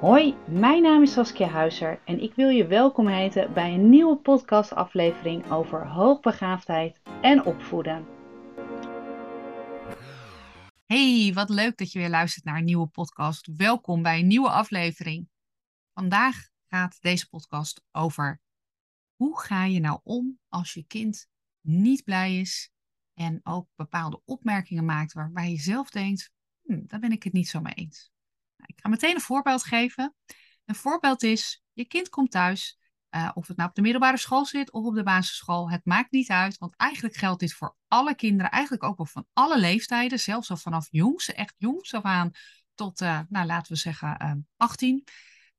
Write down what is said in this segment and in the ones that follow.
Hoi, mijn naam is Saskia Huizer en ik wil je welkom heten bij een nieuwe podcastaflevering over hoogbegaafdheid en opvoeden. Hey, wat leuk dat je weer luistert naar een nieuwe podcast. Welkom bij een nieuwe aflevering. Vandaag gaat deze podcast over hoe ga je nou om als je kind niet blij is en ook bepaalde opmerkingen maakt waarbij je zelf denkt, hm, daar ben ik het niet zo mee eens. Ik ga meteen een voorbeeld geven. Een voorbeeld is, je kind komt thuis, uh, of het nou op de middelbare school zit of op de basisschool, het maakt niet uit, want eigenlijk geldt dit voor alle kinderen, eigenlijk ook wel van alle leeftijden, zelfs al vanaf jongs, echt jongs af aan tot, uh, nou laten we zeggen, uh, 18.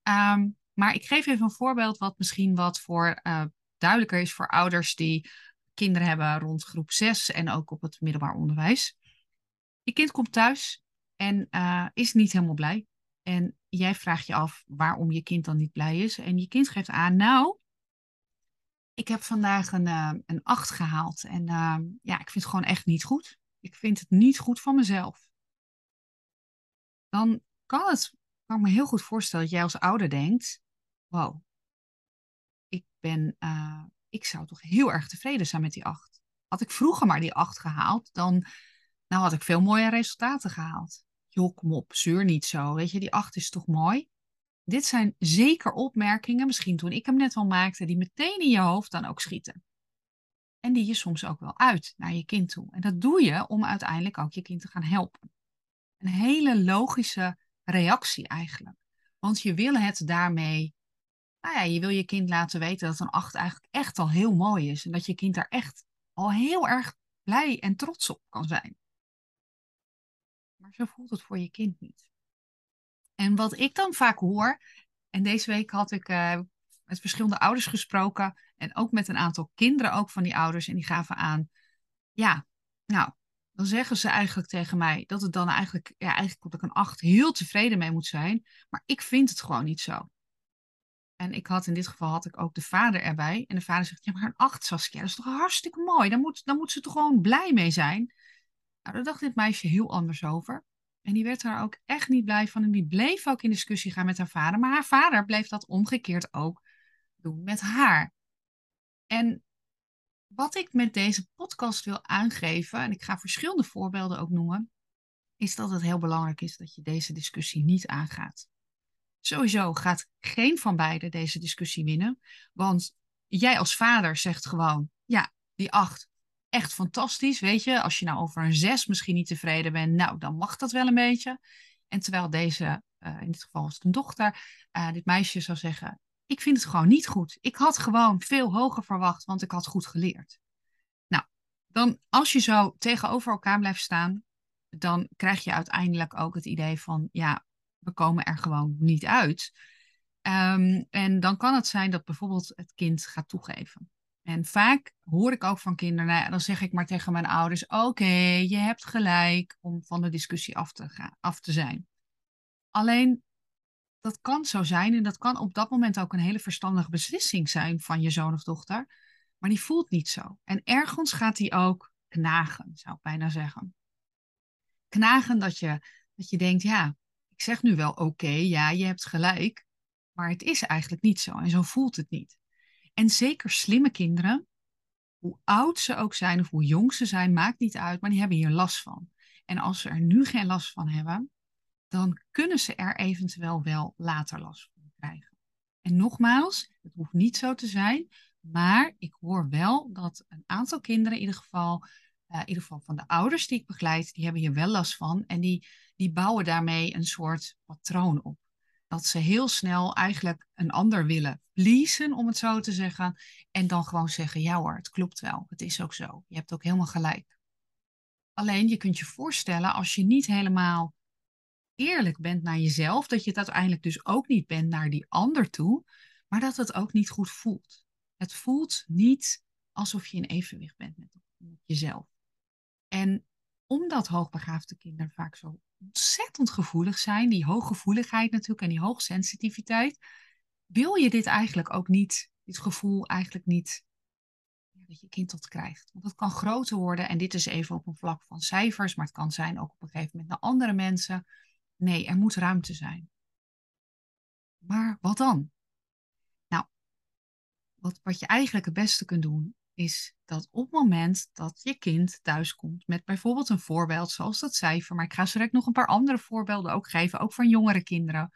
Um, maar ik geef even een voorbeeld wat misschien wat voor duidelijker is voor ouders die kinderen hebben rond groep 6 en ook op het middelbaar onderwijs. Je kind komt thuis en is niet helemaal blij. En jij vraagt je af waarom je kind dan niet blij is. En je kind geeft aan, nou, ik heb vandaag een, uh, een 8 gehaald. En uh, ja, ik vind het gewoon echt niet goed. Ik vind het niet goed van mezelf. Dan kan het, kan ik me heel goed voorstellen dat jij als ouder denkt, wow, ik ben, uh, ik zou toch heel erg tevreden zijn met die 8. Had ik vroeger maar die 8 gehaald, dan nou had ik veel mooie resultaten gehaald joh, kom op, zeur niet zo. Weet je, die acht is toch mooi? Dit zijn zeker opmerkingen, misschien toen ik hem net al maakte, die meteen in je hoofd dan ook schieten. En die je soms ook wel uit naar je kind toe. En dat doe je om uiteindelijk ook je kind te gaan helpen. Een hele logische reactie eigenlijk. Want je wil het daarmee, nou ja, je wil je kind laten weten dat een acht eigenlijk echt al heel mooi is. En dat je kind daar echt al heel erg blij en trots op kan zijn. Maar zo voelt het voor je kind niet. En wat ik dan vaak hoor, en deze week had ik uh, met verschillende ouders gesproken en ook met een aantal kinderen ook van die ouders en die gaven aan, ja, nou, dan zeggen ze eigenlijk tegen mij dat het dan eigenlijk, ja, eigenlijk dat ik een acht heel tevreden mee moet zijn, maar ik vind het gewoon niet zo. En ik had in dit geval had ik ook de vader erbij. En de vader zegt, ja, maar een acht, Saskia, dat is toch hartstikke mooi. Dan moet, dan moet ze toch gewoon blij mee zijn. Nou, daar dacht dit meisje heel anders over. En die werd daar ook echt niet blij van. En die bleef ook in discussie gaan met haar vader. Maar haar vader bleef dat omgekeerd ook doen met haar. En wat ik met deze podcast wil aangeven, en ik ga verschillende voorbeelden ook noemen, is dat het heel belangrijk is dat je deze discussie niet aangaat. Sowieso gaat geen van beiden deze discussie winnen, want jij als vader zegt gewoon, ja, die acht, echt fantastisch. Weet je, als je nou over een zes misschien niet tevreden bent, nou, dan mag dat wel een beetje. En terwijl deze, uh, in dit geval was het een dochter, uh, dit meisje zou zeggen: Ik vind het gewoon niet goed. Ik had gewoon veel hoger verwacht, want ik had goed geleerd. Nou, dan als je zo tegenover elkaar blijft staan, dan krijg je uiteindelijk ook het idee van: Ja, we komen er gewoon niet uit. Um, en dan kan het zijn dat bijvoorbeeld het kind gaat toegeven. En vaak hoor ik ook van kinderen, dan zeg ik maar tegen mijn ouders: Oké, je hebt gelijk om van de discussie af te, gaan, af te zijn. Alleen dat kan zo zijn en dat kan op dat moment ook een hele verstandige beslissing zijn van je zoon of dochter, maar die voelt niet zo. En ergens gaat die ook knagen, zou ik bijna zeggen. Knagen dat je, dat je denkt: Ja, ik zeg nu wel oké, ja, je hebt gelijk, maar het is eigenlijk niet zo en zo voelt het niet. En zeker slimme kinderen, hoe oud ze ook zijn of hoe jong ze zijn, maakt niet uit, maar die hebben hier last van. En als ze er nu geen last van hebben, dan kunnen ze er eventueel wel later last van krijgen. En nogmaals, het hoeft niet zo te zijn, maar ik hoor wel dat een aantal kinderen, in ieder geval, uh, in ieder geval van de ouders die ik begeleid, die hebben hier wel last van en die, die bouwen daarmee een soort patroon op dat ze heel snel eigenlijk een ander willen pleasen, om het zo te zeggen. En dan gewoon zeggen, ja hoor, het klopt wel. Het is ook zo. Je hebt ook helemaal gelijk. Alleen je kunt je voorstellen, als je niet helemaal eerlijk bent naar jezelf, dat je het uiteindelijk dus ook niet bent naar die ander toe, maar dat het ook niet goed voelt. Het voelt niet alsof je in evenwicht bent met jezelf. En omdat hoogbegaafde kinderen vaak zo ontzettend gevoelig zijn, die hooggevoeligheid natuurlijk en die hoogsensitiviteit, wil je dit eigenlijk ook niet, dit gevoel eigenlijk niet, dat je kind tot krijgt. Want dat kan groter worden en dit is even op een vlak van cijfers, maar het kan zijn ook op een gegeven moment naar andere mensen. Nee, er moet ruimte zijn. Maar wat dan? Nou, wat, wat je eigenlijk het beste kunt doen, is dat op het moment dat je kind thuiskomt met bijvoorbeeld een voorbeeld zoals dat cijfer, maar ik ga direct nog een paar andere voorbeelden ook geven, ook van jongere kinderen,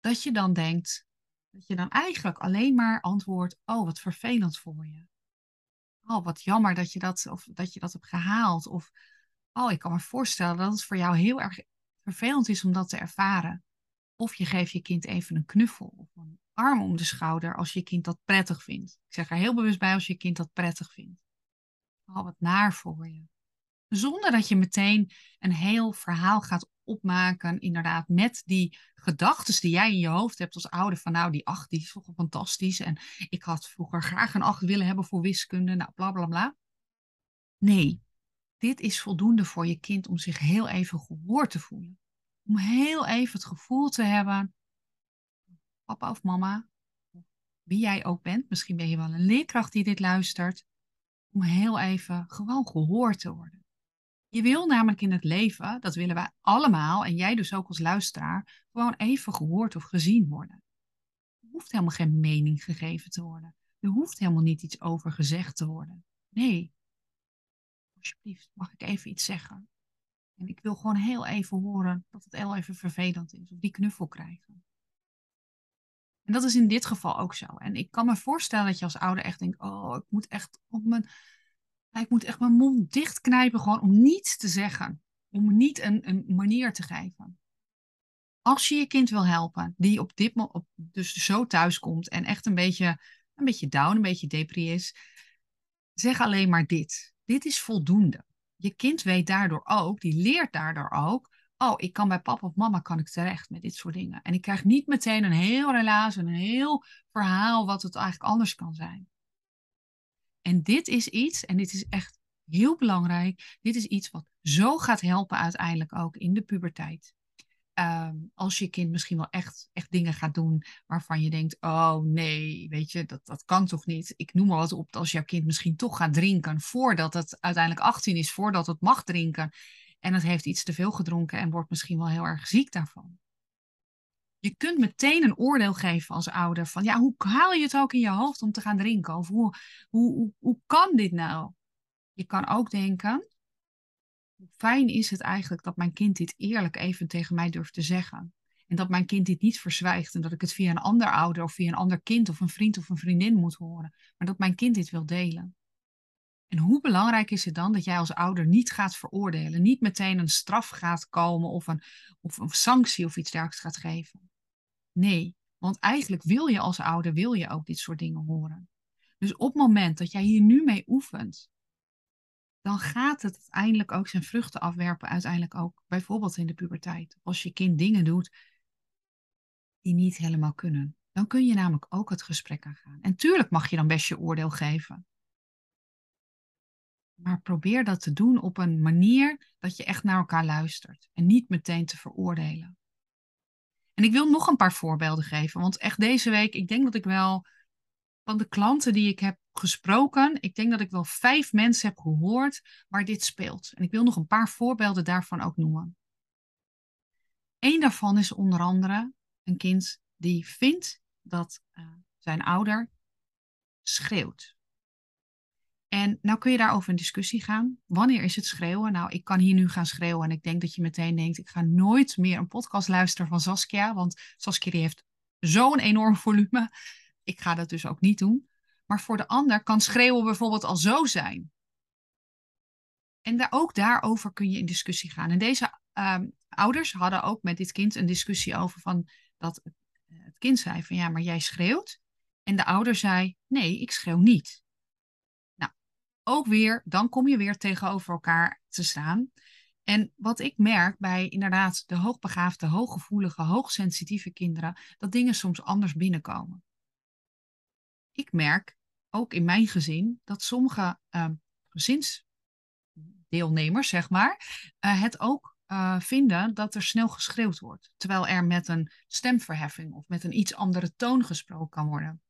dat je dan denkt, dat je dan eigenlijk alleen maar antwoordt, oh wat vervelend voor je. Oh wat jammer dat je dat, of dat, je dat hebt gehaald. Of oh ik kan me voorstellen dat het voor jou heel erg vervelend is om dat te ervaren. Of je geeft je kind even een knuffel of een arm om de schouder als je kind dat prettig vindt. Ik zeg er heel bewust bij als je kind dat prettig vindt. Oh, wat naar voor je. Zonder dat je meteen een heel verhaal gaat opmaken, inderdaad, met die gedachten die jij in je hoofd hebt als ouder. Van nou, die acht, die is toch fantastisch. En ik had vroeger graag een acht willen hebben voor wiskunde. Nou, bla bla bla. Nee, dit is voldoende voor je kind om zich heel even gehoord te voelen. Om heel even het gevoel te hebben, papa of mama, wie jij ook bent, misschien ben je wel een leerkracht die dit luistert, om heel even gewoon gehoord te worden. Je wil namelijk in het leven, dat willen wij allemaal, en jij dus ook als luisteraar, gewoon even gehoord of gezien worden. Er hoeft helemaal geen mening gegeven te worden. Er hoeft helemaal niet iets over gezegd te worden. Nee. Alsjeblieft, mag ik even iets zeggen? En ik wil gewoon heel even horen dat het heel even vervelend is. Of die knuffel krijgen. En dat is in dit geval ook zo. En ik kan me voorstellen dat je als ouder echt denkt: oh, ik moet echt op mijn, ik moet echt mijn mond dichtknijpen, gewoon om niets te zeggen. Om niet een, een manier te geven. Als je je kind wil helpen, die op dit moment dus zo thuis komt en echt een beetje, een beetje down, een beetje depri is, zeg alleen maar dit. Dit is voldoende. Je kind weet daardoor ook, die leert daardoor ook, oh, ik kan bij papa of mama kan ik terecht met dit soort dingen. En ik krijg niet meteen een heel relaas, een heel verhaal wat het eigenlijk anders kan zijn. En dit is iets, en dit is echt heel belangrijk, dit is iets wat zo gaat helpen uiteindelijk ook in de puberteit. Ehm, als je kind misschien wel echt, echt dingen gaat doen waarvan je denkt, oh nee, weet je, dat, dat kan toch niet. Ik noem maar wat op, als jouw kind misschien toch gaat drinken voordat het uiteindelijk 18 is, voordat het mag drinken. En het heeft iets te veel gedronken en wordt misschien wel heel erg ziek daarvan. Je kunt meteen een oordeel geven als ouder van, ja, hoe haal je het ook in je hoofd om te gaan drinken? Of hoe, hoe, hoe, hoe kan dit nou? Je kan ook denken, fijn is het eigenlijk dat mijn kind dit eerlijk even tegen mij durft te zeggen? En dat mijn kind dit niet verzwijgt en dat ik het via een ander ouder of via een ander kind of een vriend of een vriendin moet horen, maar dat mijn kind dit wil delen. En hoe belangrijk is het dan dat jij als ouder niet gaat veroordelen, niet meteen een straf gaat komen of een, of een sanctie of iets dergelijks gaat geven? Nee, want eigenlijk wil je als ouder wil je ook dit soort dingen horen. Dus op het moment dat jij hier nu mee oefent, dan gaat het uiteindelijk ook zijn vruchten afwerpen, uiteindelijk ook bijvoorbeeld in de puberteit. Als je kind dingen doet die niet helemaal kunnen, dan kun je namelijk ook het gesprek aangaan. En tuurlijk mag je dan best je oordeel geven. Maar probeer dat te doen op een manier dat je echt naar elkaar luistert en niet meteen te veroordelen. En ik wil nog een paar voorbeelden geven, want echt deze week, ik denk dat ik wel van de klanten die ik heb gesproken, ik denk dat ik wel vijf mensen heb gehoord waar dit speelt. En ik wil nog een paar voorbeelden daarvan ook noemen. Eén daarvan is onder andere een kind die vindt dat uh, zijn ouder schreeuwt. En nou kun je daarover in discussie gaan. Wanneer is het schreeuwen? Nou, ik kan hier nu gaan schreeuwen en ik denk dat je meteen denkt, ik ga nooit meer een podcast luisteren van Saskia, want Saskia die heeft zo'n enorm volume. Ik ga dat dus ook niet doen. Maar voor de ander kan schreeuwen bijvoorbeeld al zo zijn. En daar, ook daarover kun je in discussie gaan. En deze ehm, ouders hadden ook met dit kind een discussie over van dat het kind zei van ja, maar jij schreeuwt. En de ouder zei nee, ik schreeuw niet ook weer, dan kom je weer tegenover elkaar te staan. En wat ik merk bij inderdaad de hoogbegaafde, hooggevoelige, hoogsensitieve kinderen, dat dingen soms anders binnenkomen. Ik merk ook in mijn gezin dat sommige uh, gezinsdeelnemers, zeg maar, uh, het ook uh, vinden dat er snel geschreeuwd wordt. Terwijl er met een stemverheffing of met een iets andere toon gesproken kan worden.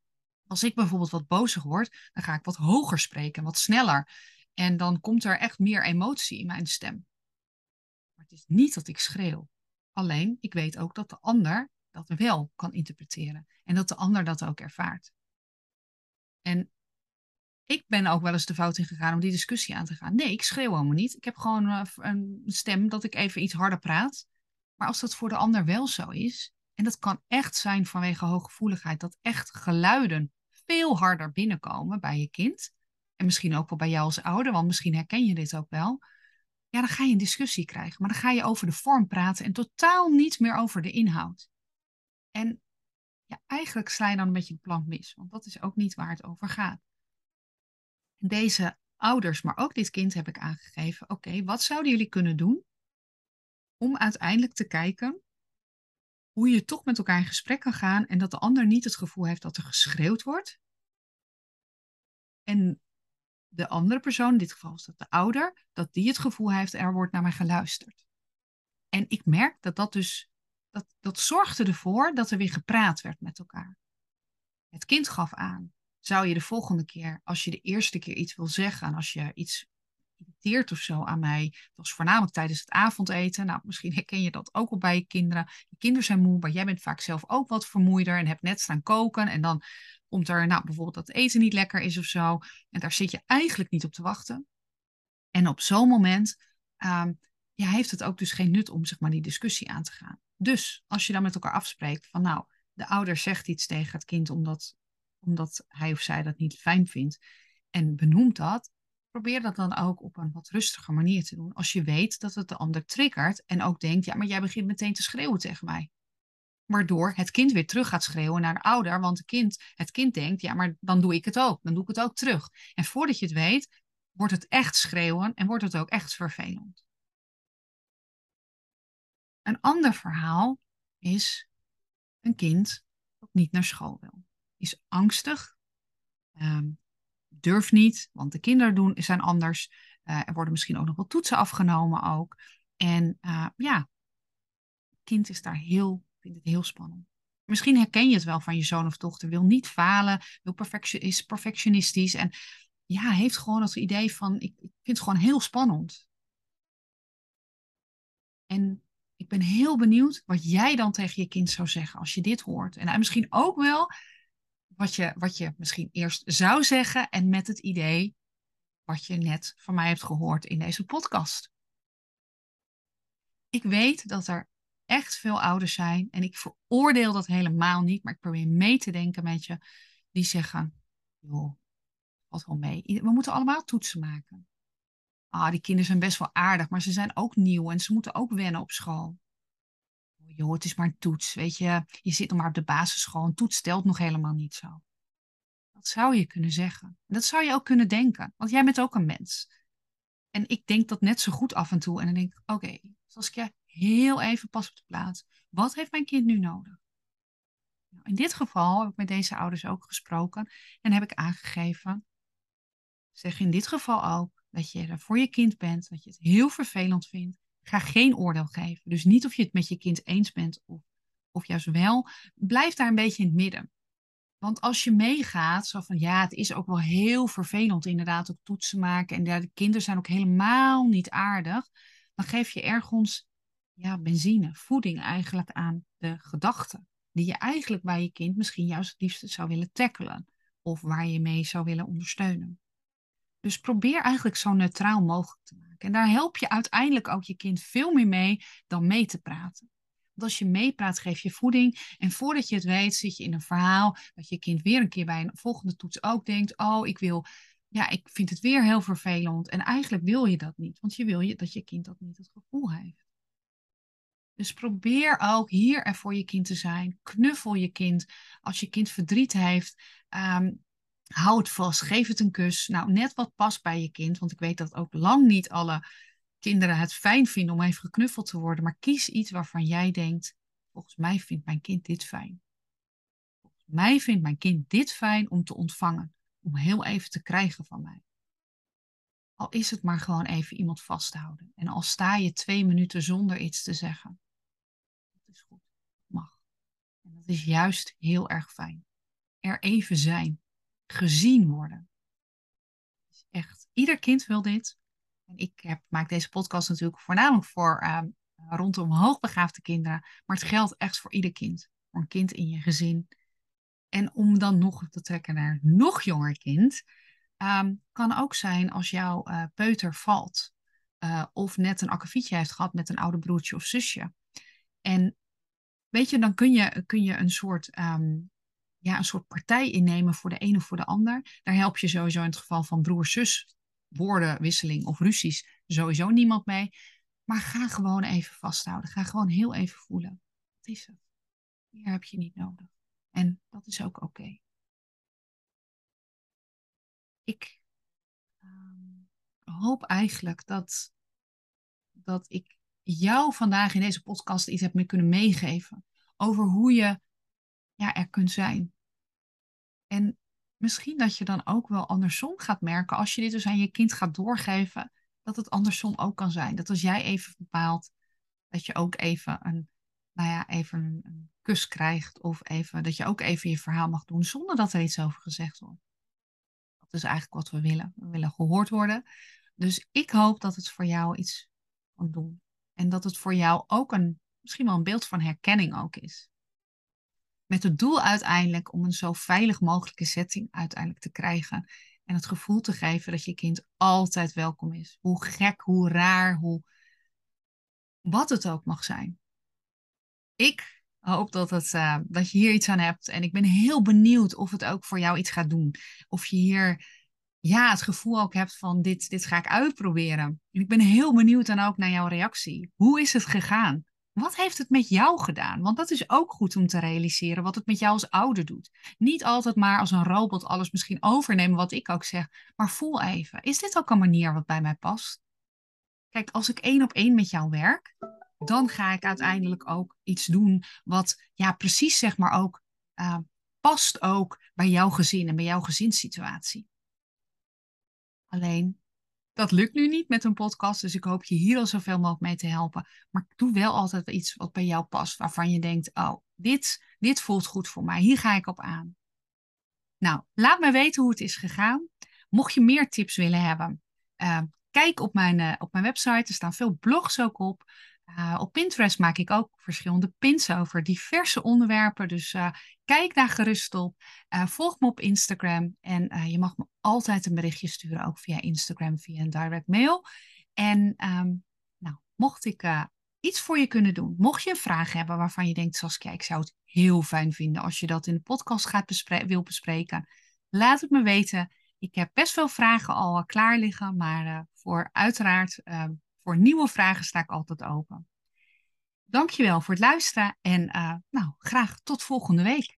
Als ik bijvoorbeeld wat bozig word, dan ga ik wat hoger spreken, wat sneller. En dan komt er echt meer emotie in mijn stem. Maar het is niet dat ik schreeuw. Alleen, ik weet ook dat de ander dat wel kan interpreteren. En dat de ander dat ook ervaart. En ik ben ook wel eens de fout in gegaan om die discussie aan te gaan. Nee, ik schreeuw helemaal niet. Ik heb gewoon eh, een stem dat ik even iets harder praat. Maar als dat voor de ander wel zo is, en dat kan echt zijn vanwege hooggevoeligheid, dat echt geluiden veel harder binnenkomen bij je kind. En misschien ook wel bij jou als ouder, want misschien herken je dit ook wel. Ja, dan ga je een discussie krijgen. Maar dan ga je over de vorm praten en totaal niet meer over de inhoud. En ja, eigenlijk sla je dan een beetje de plank mis, want dat is ook niet waar het over gaat. Deze ouders, maar ook dit kind heb ik aangegeven, oké, wat zouden jullie kunnen doen om uiteindelijk te kijken hoe je toch met elkaar in gesprek kan gaan en dat de ander niet het gevoel heeft dat er geschreeuwd wordt. En de andere persoon, in dit geval is dat de ouder, dat die het gevoel heeft er wordt naar mij geluisterd. En ik merk dat dat dus, dat, dat zorgde ervoor dat er weer gepraat werd met elkaar. Het kind gaf aan, zou je de volgende keer, als je de eerste keer iets wil zeggen, en als je iets irriteert of zo aan mij. Dat was voornamelijk tijdens het avondeten. Nou, misschien herken je dat ook al bij je kinderen. Je kinderen zijn moe, maar jij bent vaak zelf ook wat vermoeider en hebt net staan koken. En dan komt er, nou, bijvoorbeeld dat eten niet lekker is of zo. En daar zit je eigenlijk niet op te wachten. En op zo'n moment um, ja, heeft het ook dus geen nut om zeg maar, die discussie aan te gaan. Dus als je dan met elkaar afspreekt van nou, de ouder zegt iets tegen het kind omdat, omdat hij of zij dat niet fijn vindt en benoemt dat, probeer dat dan ook op een wat rustiger manier te doen. Als je weet dat het de ander triggert en ook denkt, ja, maar jij begint meteen te schreeuwen tegen mij. Waardoor het kind weer terug gaat schreeuwen naar de ouder, want het kind, het kind denkt, ja, maar dan doe ik het ook, dan doe ik het ook terug. En voordat je het weet, wordt het echt schreeuwen en wordt het ook echt vervelend. Een ander verhaal is een kind dat niet naar school wil. Is angstig, um, durf niet, want de kinderen doen, zijn anders. Uh, er worden misschien ook nog wel toetsen afgenomen ook. En uh, ja, kind is daar heel, vindt het heel spannend. Misschien herken je het wel van je zoon of dochter. Wil niet falen, wil is perfectionistisch. En ja, heeft gewoon het idee van, ik, ik vind het gewoon heel spannend. En ik ben heel benieuwd wat jij dan tegen je kind zou zeggen als je dit hoort. En misschien ook wel wat je, wat je misschien eerst zou zeggen en met het idee wat je net van mij hebt gehoord in deze podcast. Ik weet dat er echt veel ouders zijn en ik veroordeel dat helemaal niet, maar ik probeer mee te denken met je die zeggen, joh, valt wel mee. We moeten allemaal toetsen maken. Ah, die kinderen zijn best wel aardig, maar ze zijn ook nieuw en ze moeten ook wennen op school joh, het is maar een toets, weet je. Je zit nog maar op de basisschool, een toets stelt nog helemaal niet zo. Dat zou je kunnen zeggen. Dat zou je ook kunnen denken, want jij bent ook een mens. En ik denk dat net zo goed af en toe. En dan denk ik, oké, als ik je heel even pas op de plaats. Wat heeft mijn kind nu nodig? Nou, in dit geval heb ik met deze ouders ook gesproken en heb ik aangegeven, zeg in dit geval ook, dat je er voor je kind bent, dat je het heel vervelend vindt, Ga geen oordeel geven. Dus niet of je het met je kind eens bent of, of juist wel. Blijf daar een beetje in het midden. Want als je meegaat, zo van ja, het is ook wel heel vervelend inderdaad ook toetsen maken. En de kinderen zijn ook helemaal niet aardig. Dan geef je ergens ja, benzine, voeding eigenlijk aan de gedachten. Die je eigenlijk bij je kind misschien juist het liefst zou willen tackelen. Of waar je mee zou willen ondersteunen. Dus probeer eigenlijk zo neutraal mogelijk te maken. En daar help je uiteindelijk ook je kind veel meer mee dan mee te praten. Want als je meepraat, geef je voeding. En voordat je het weet, zit je in een verhaal dat je kind weer een keer bij een volgende toets ook denkt: Oh, ik wil, ja, ik vind het weer heel vervelend. En eigenlijk wil je dat niet, want je wil je, dat je kind dat niet het gevoel heeft. Dus probeer ook hier er voor je kind te zijn. Knuffel je kind. Als je kind verdriet heeft, um, Hou het vast, geef het een kus. Nou, net wat past bij je kind, want ik weet dat ook lang niet alle kinderen het fijn vinden om even geknuffeld te worden. Maar kies iets waarvan jij denkt, volgens mij vindt mijn kind dit fijn. Volgens mij vindt mijn kind dit fijn om te ontvangen, om heel even te krijgen van mij. Al is het maar gewoon even iemand vasthouden. En al sta je twee minuten zonder iets te zeggen. Dat is goed. Mag. En dat is juist heel erg fijn. Er even zijn gezien worden. Echt, ieder kind wil dit. En ik heb, maak deze podcast natuurlijk voornamelijk voor uh, rondom hoogbegaafde kinderen. Maar het geldt echt voor ieder kind. voor een kind in je gezin. En om dan nog te trekken naar een nog jonger kind, ehm, kan ook zijn als jouw uh, peuter valt. Uh, of net een akkefietje heeft gehad met een oude broertje of zusje. En weet je, dan kun je, kun je een, soort, um, ja, een soort partij innemen voor de een of voor de ander. Daar help je sowieso in het geval van broer-zus woordenwisseling of ruzies sowieso niemand mee. Maar ga gewoon even vasthouden. Ga gewoon heel even voelen. Wat is het? Hier heb je niet nodig. En dat is ook oké. Ik um, hoop eigenlijk dat, dat ik jou vandaag in deze podcast iets heb kunnen meegeven. Over hoe je ja, er kunt zijn. En misschien dat je dan ook wel andersom gaat merken, als je dit dus aan je kind gaat doorgeven, dat het andersom ook kan zijn. Dat als jij even bepaalt, dat je ook even een, nou ja, even een, kus krijgt, of even, dat je ook even je verhaal mag doen, zonder dat er iets over gezegd wordt. Dat is eigenlijk wat we willen. We willen gehoord worden. Dus ik hoop dat het voor jou iets kan doen. En dat het voor jou ook een, misschien wel een beeld van herkenning ook is. Met het doel uiteindelijk om een zo veilig mogelijke setting uiteindelijk te krijgen. En het gevoel te geven dat je kind altijd welkom is. Hoe gek, hoe raar, hoe. wat het ook mag zijn. Ik hoop dat, het, uh, dat je hier iets aan hebt. En ik ben heel benieuwd of het ook voor jou iets gaat doen. Of je hier ja, het gevoel ook hebt van dit, dit ga ik uitproberen. En ik ben heel benieuwd dan ook naar jouw reactie. Hoe is het gegaan? Wat heeft het met jou gedaan? Want dat is ook goed om te realiseren wat het met jou als ouder doet. Niet altijd maar als een robot alles misschien overnemen wat ik ook zeg, maar voel even, is dit ook een manier wat bij mij past? Kijk, als ik één op één met jou werk, dan ga ik uiteindelijk ook iets doen wat ja, precies zeg maar ook uh, past ook bij jouw gezin en bij jouw gezinssituatie. Alleen dat lukt nu niet met een podcast, dus ik hoop je hier al zoveel mogelijk mee te helpen. Maar doe wel altijd iets wat bij jou past, waarvan je denkt, oh, dit, dit voelt goed voor mij, hier ga ik op aan. Nou, laat me weten hoe het is gegaan. Mocht je meer tips willen hebben, uh, kijk op mijn, uh, op mijn website, er staan veel blogs ook op. Uh, op Pinterest maak ik ook verschillende pins over diverse onderwerpen. Dus uh, kijk daar gerust op. Uh, volg me op Instagram. En je mag me altijd een berichtje sturen, ook via Instagram, via een direct mail. En um, nou, mocht ik iets voor je kunnen doen, mocht je een vraag hebben waarvan je denkt, Saskia, ik zou het heel fijn vinden als je dat in de podcast gaat bespre wil bespreken, laat het me weten. Ik heb best veel vragen al klaar liggen, maar voor uiteraard ehm, voor nieuwe vragen sta ik altijd open. Dankjewel voor het luisteren en uh, nou, graag tot volgende week.